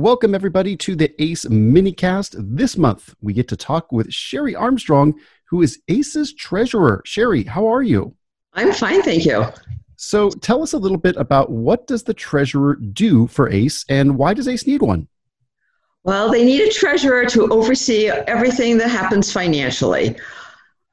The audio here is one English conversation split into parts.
Welcome, everybody, to the ACE minicast. This month, we get to talk with Sherry Armstrong, who is ACE's treasurer. Sherry, how are you? I'm fine, thank you. So, tell us a little bit about what does the treasurer do for ACE and why does ACE need one? Well, they need a treasurer to oversee everything that happens financially.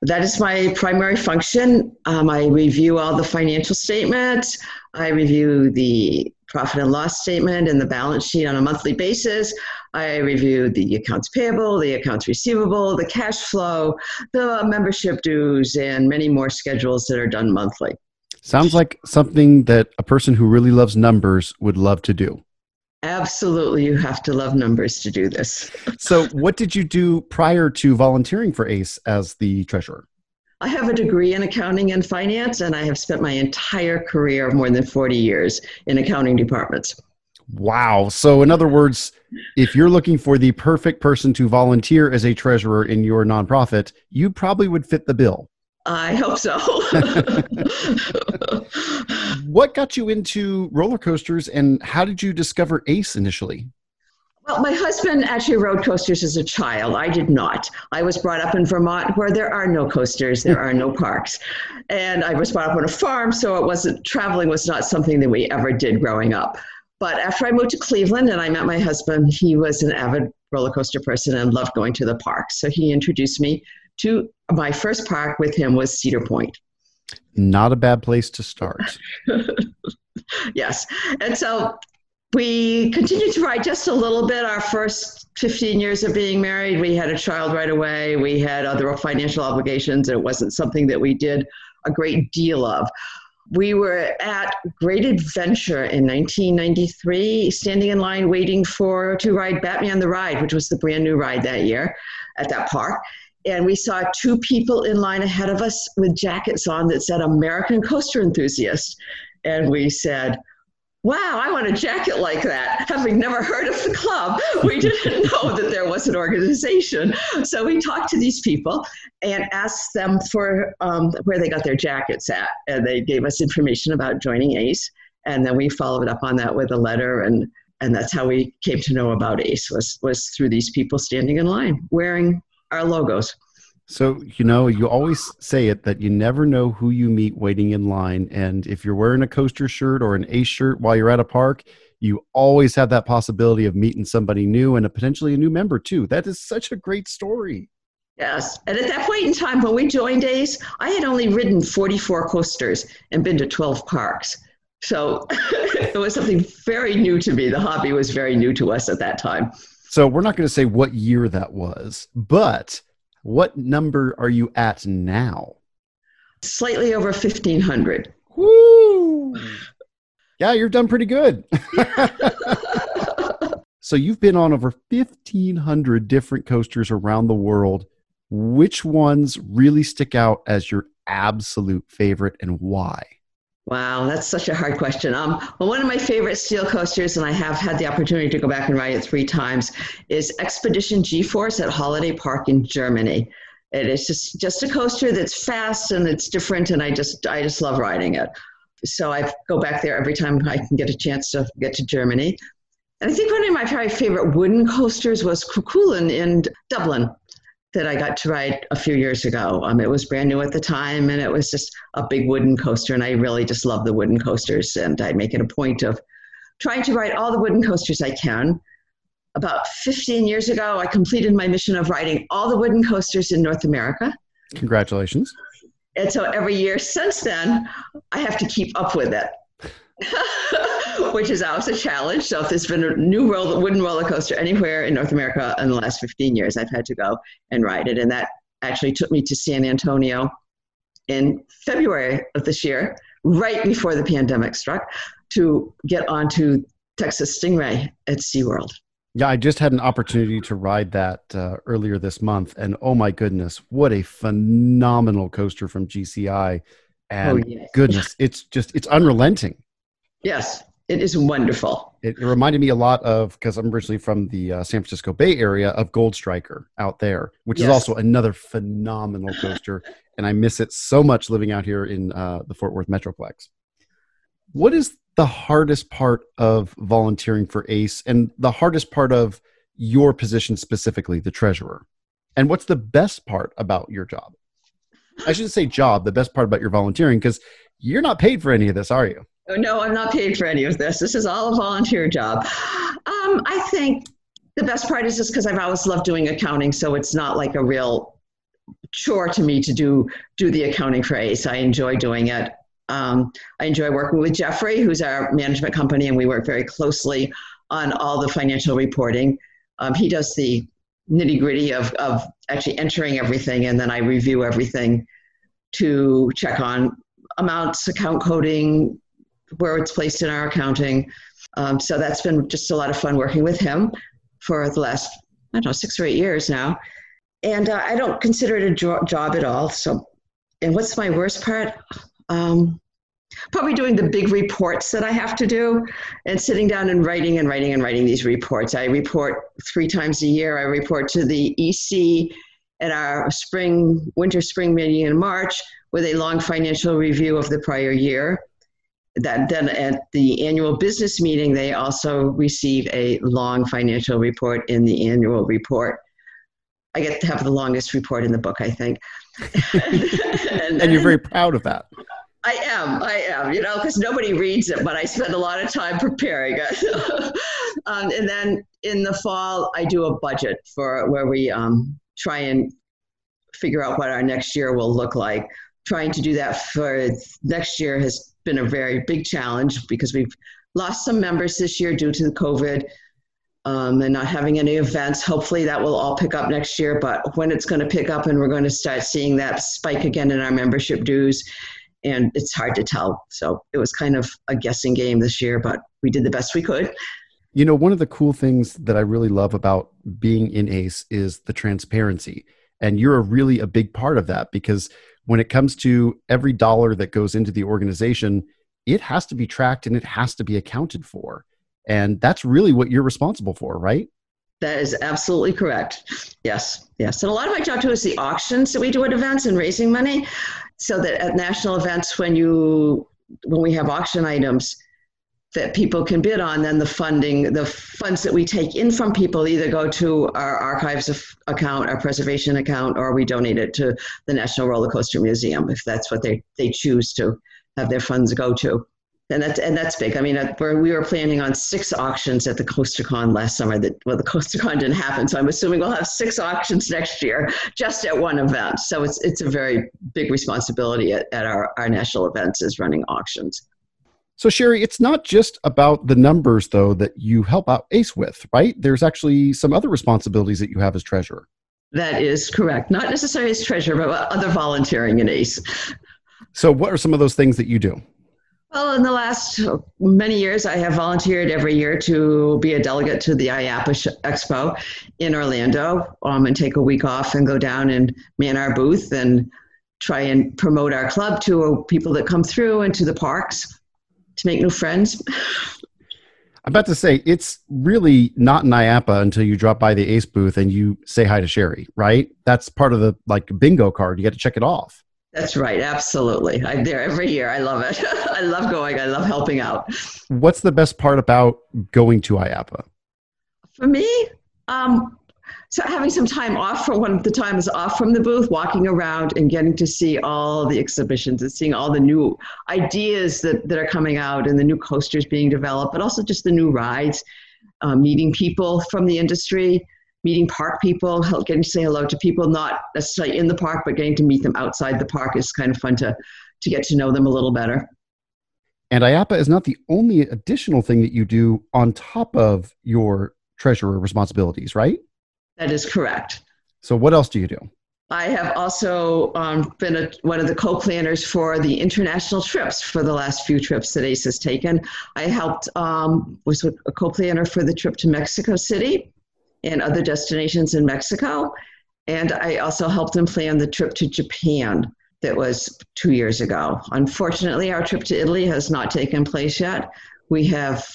That is my primary function. Um, I review all the financial statements. I review the profit and loss statement and the balance sheet on a monthly basis. I review the accounts payable, the accounts receivable, the cash flow, the membership dues, and many more schedules that are done monthly. Sounds like something that a person who really loves numbers would love to do. Absolutely, you have to love numbers to do this. so, what did you do prior to volunteering for ACE as the treasurer? I have a degree in accounting and finance, and I have spent my entire career of more than 40 years in accounting departments. Wow. So, in other words, if you're looking for the perfect person to volunteer as a treasurer in your nonprofit, you probably would fit the bill. I hope so. what got you into roller coasters and how did you discover ACE initially? Well, my husband actually rode coasters as a child. I did not. I was brought up in Vermont where there are no coasters, there are no parks. And I was brought up on a farm, so it wasn't traveling was not something that we ever did growing up. But after I moved to Cleveland and I met my husband, he was an avid roller coaster person and loved going to the parks. So he introduced me to my first park with him was Cedar Point. Not a bad place to start. yes. And so we continued to ride just a little bit. Our first 15 years of being married, we had a child right away. We had other financial obligations. It wasn't something that we did a great deal of. We were at Great Adventure in 1993, standing in line waiting for to ride Batman the Ride, which was the brand new ride that year at that park. And we saw two people in line ahead of us with jackets on that said American Coaster Enthusiast. And we said, wow, I want a jacket like that. Having never heard of the club, we didn't know that there was an organization. So we talked to these people and asked them for um, where they got their jackets at. And they gave us information about joining ACE. And then we followed up on that with a letter and and that's how we came to know about ACE was was through these people standing in line wearing our logos. So, you know, you always say it that you never know who you meet waiting in line. And if you're wearing a coaster shirt or an ACE shirt while you're at a park, you always have that possibility of meeting somebody new and a potentially a new member too. That is such a great story. Yes. And at that point in time, when we joined ACE, I had only ridden 44 coasters and been to 12 parks. So it was something very new to me. The hobby was very new to us at that time. So we're not going to say what year that was, but what number are you at now? Slightly over 1,500. Woo! Yeah, you've done pretty good. so you've been on over 1,500 different coasters around the world. Which ones really stick out as your absolute favorite and why? Wow, that's such a hard question. Um, well, one of my favorite steel coasters, and I have had the opportunity to go back and ride it three times, is Expedition G-Force at Holiday Park in Germany. It is just just a coaster that's fast and it's different, and I just I just love riding it. So I go back there every time I can get a chance to get to Germany. And I think one of my probably favorite wooden coasters was Cú Chulainn in Dublin that I got to ride a few years ago. Um, it was brand new at the time, and it was just a big wooden coaster, and I really just love the wooden coasters. And I make it a point of trying to ride all the wooden coasters I can. About 15 years ago, I completed my mission of riding all the wooden coasters in North America. Congratulations. And so every year since then, I have to keep up with it. which is always a challenge. So if there's been a new roller, wooden roller coaster anywhere in North America in the last 15 years, I've had to go and ride it. And that actually took me to San Antonio in February of this year, right before the pandemic struck, to get onto Texas Stingray at SeaWorld. Yeah, I just had an opportunity to ride that uh, earlier this month, and oh my goodness, what a phenomenal coaster from GCI! And oh, yes. goodness, it's just it's unrelenting. Yes, it is wonderful. It, it reminded me a lot of because I'm originally from the uh, San Francisco Bay Area of Gold Striker out there, which yes. is also another phenomenal coaster, and I miss it so much living out here in uh, the Fort Worth Metroplex. What is the hardest part of volunteering for ACE and the hardest part of your position specifically, the treasurer? And what's the best part about your job? I shouldn't say job, the best part about your volunteering, because you're not paid for any of this, are you? Oh, no, I'm not paid for any of this. This is all a volunteer job. Um, I think the best part is just because I've always loved doing accounting, so it's not like a real chore to me to do do the accounting for ACE. I enjoy doing it. Um, I enjoy working with Jeffrey, who's our management company, and we work very closely on all the financial reporting. Um, he does the nitty gritty of, of actually entering everything, and then I review everything to check on amounts, account coding, where it's placed in our accounting. Um, so that's been just a lot of fun working with him for the last, I don't know, six or eight years now. And uh, I don't consider it a jo- job at all. So, and what's my worst part? Um, probably doing the big reports that I have to do and sitting down and writing and writing and writing these reports. I report three times a year. I report to the EC at our spring, winter spring meeting in March with a long financial review of the prior year. That then at the annual business meeting, they also receive a long financial report in the annual report. I get to have the longest report in the book, I think. and, and, you're very proud of that. I am. I am. You know, because nobody reads it, but I spend a lot of time preparing it. um, and then in the fall, I do a budget for where we um, try and figure out what our next year will look like. Trying to do that for next year has been a very big challenge because we've lost some members this year due to the COVID um, and not having any events. Hopefully, that will all pick up next year. But when it's going to pick up and we're going to start seeing that spike again in our membership dues and it's hard to tell. So it was kind of a guessing game this year, but we did the best we could. You know, one of the cool things that I really love about being in ACE is the transparency. And you're really a big part of that because when it comes to every dollar that goes into the organization, it has to be tracked and it has to be accounted for. And that's really what you're responsible for, right? That is absolutely correct. Yes, yes. And a lot of my job too is the auctions that we do at events and raising money so that at national events when you when we have auction items that people can bid on then the funding the funds that we take in from people either go to our archives account our preservation account or we donate it to the national roller coaster museum if that's what they, they choose to have their funds go to and that's and that's big. I mean, we were planning on six auctions at the CoasterCon last summer. That well, the CoasterCon didn't happen, so I'm assuming we'll have six auctions next year just at one event. So it's it's a very big responsibility at, at our our national events is running auctions. So Sherry, it's not just about the numbers though that you help out ACE with, right? There's actually some other responsibilities that you have as treasurer. That is correct. Not necessarily as treasurer, but other volunteering in ACE. So, what are some of those things that you do? Well, in the last many years, I have volunteered every year to be a delegate to the IAAPA Expo in Orlando um, and take a week off and go down and man our booth and try and promote our club to people that come through and to the parks to make new friends. I'm about to say it's really not an IAAPA until you drop by the ACE booth and you say hi to Sherry, right? That's part of the like bingo card. You got to check it off. That's right. Absolutely. I'm there every year. I love it. I love going. I love helping out. What's the best part about going to IAAPA? For me, um, so having some time off for one of the times off from the booth, walking around and getting to see all the exhibitions and seeing all the new ideas that, that are coming out and the new coasters being developed, but also just the new rides, uh, meeting people from the industry meeting park people, getting to say hello to people, not necessarily in the park, but getting to meet them outside the park is kind of fun to, to get to know them a little better. And IAAPA is not the only additional thing that you do on top of your treasurer responsibilities, right? That is correct. So, what else do you do? I have also um, been a, one of the co-planners for the international trips for the last few trips that ACE has taken. I helped um, was a co-planner for the trip to Mexico City and other destinations in Mexico. And I also helped them plan the trip to Japan that was two years ago. Unfortunately, our trip to Italy has not taken place yet. We have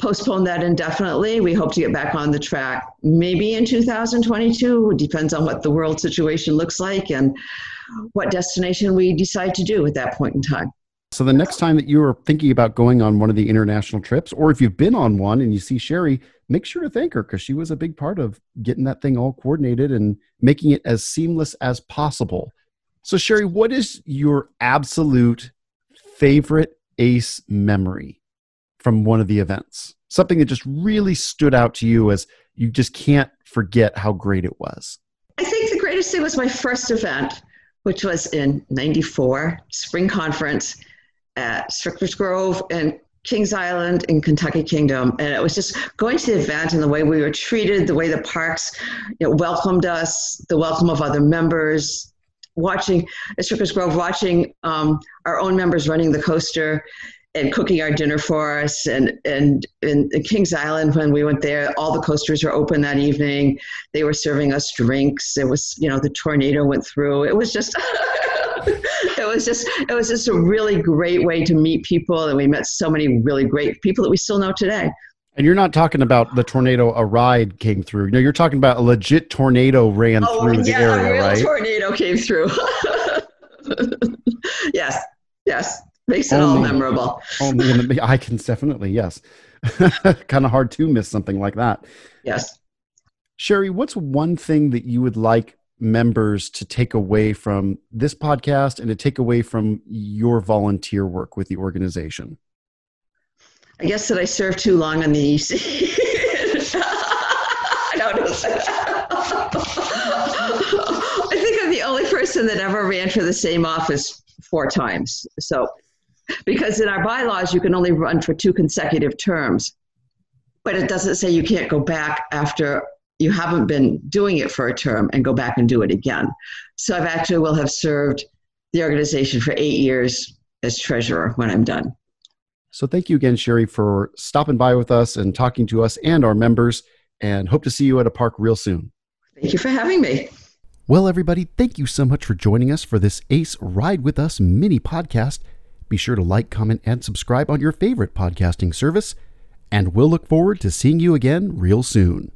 postponed that indefinitely. We hope to get back on the track maybe in 2022. It depends on what the world situation looks like and what destination we decide to do at that point in time. So the next time that you are thinking about going on one of the international trips, or if you've been on one and you see Sherry, make sure to thank her because she was a big part of getting that thing all coordinated and making it as seamless as possible. So, Sherry, what is your absolute favorite ACE memory from one of the events? Something that just really stood out to you as you just can't forget how great it was. I think the greatest thing was my first event, which was in 94, spring conference at Stricker's Grove and Kings Island in Kentucky Kingdom. And it was just going to the event and the way we were treated, the way the parks you know, welcomed us, the welcome of other members, watching at Stricker's Grove, watching um, our own members running the coaster and cooking our dinner for us. And, and, in Kings Island, when we went there, all the coasters were open that evening. They were serving us drinks. It was, you know, the tornado went through. It was just. it was just it was just a really great way to meet people and we met so many really great people that we still know today and you're not talking about the tornado a ride came through no you're talking about a legit tornado ran oh, through yeah, the area a real right tornado came through yes yes makes it all memorable only i can definitely yes kind of hard to miss something like that yes sherry what's one thing that you would like members to take away from this podcast and to take away from your volunteer work with the organization? I guess that I served too long on the EC. I don't know. I think I'm the only person that ever ran for the same office four times. So, because in our bylaws, you can only run for two consecutive terms, but it doesn't say you can't go back after you haven't been doing it for a term and go back and do it again. So I've actually will have served the organization for eight years as treasurer when I'm done. So thank you again, Sherry, for stopping by with us and talking to us and our members, and hope to see you at a park real soon. Thank you for having me. Well, everybody, thank you so much for joining us for this ACE Ride With Us mini podcast. Be sure to like, comment, and subscribe on your favorite podcasting service, and we'll look forward to seeing you again real soon.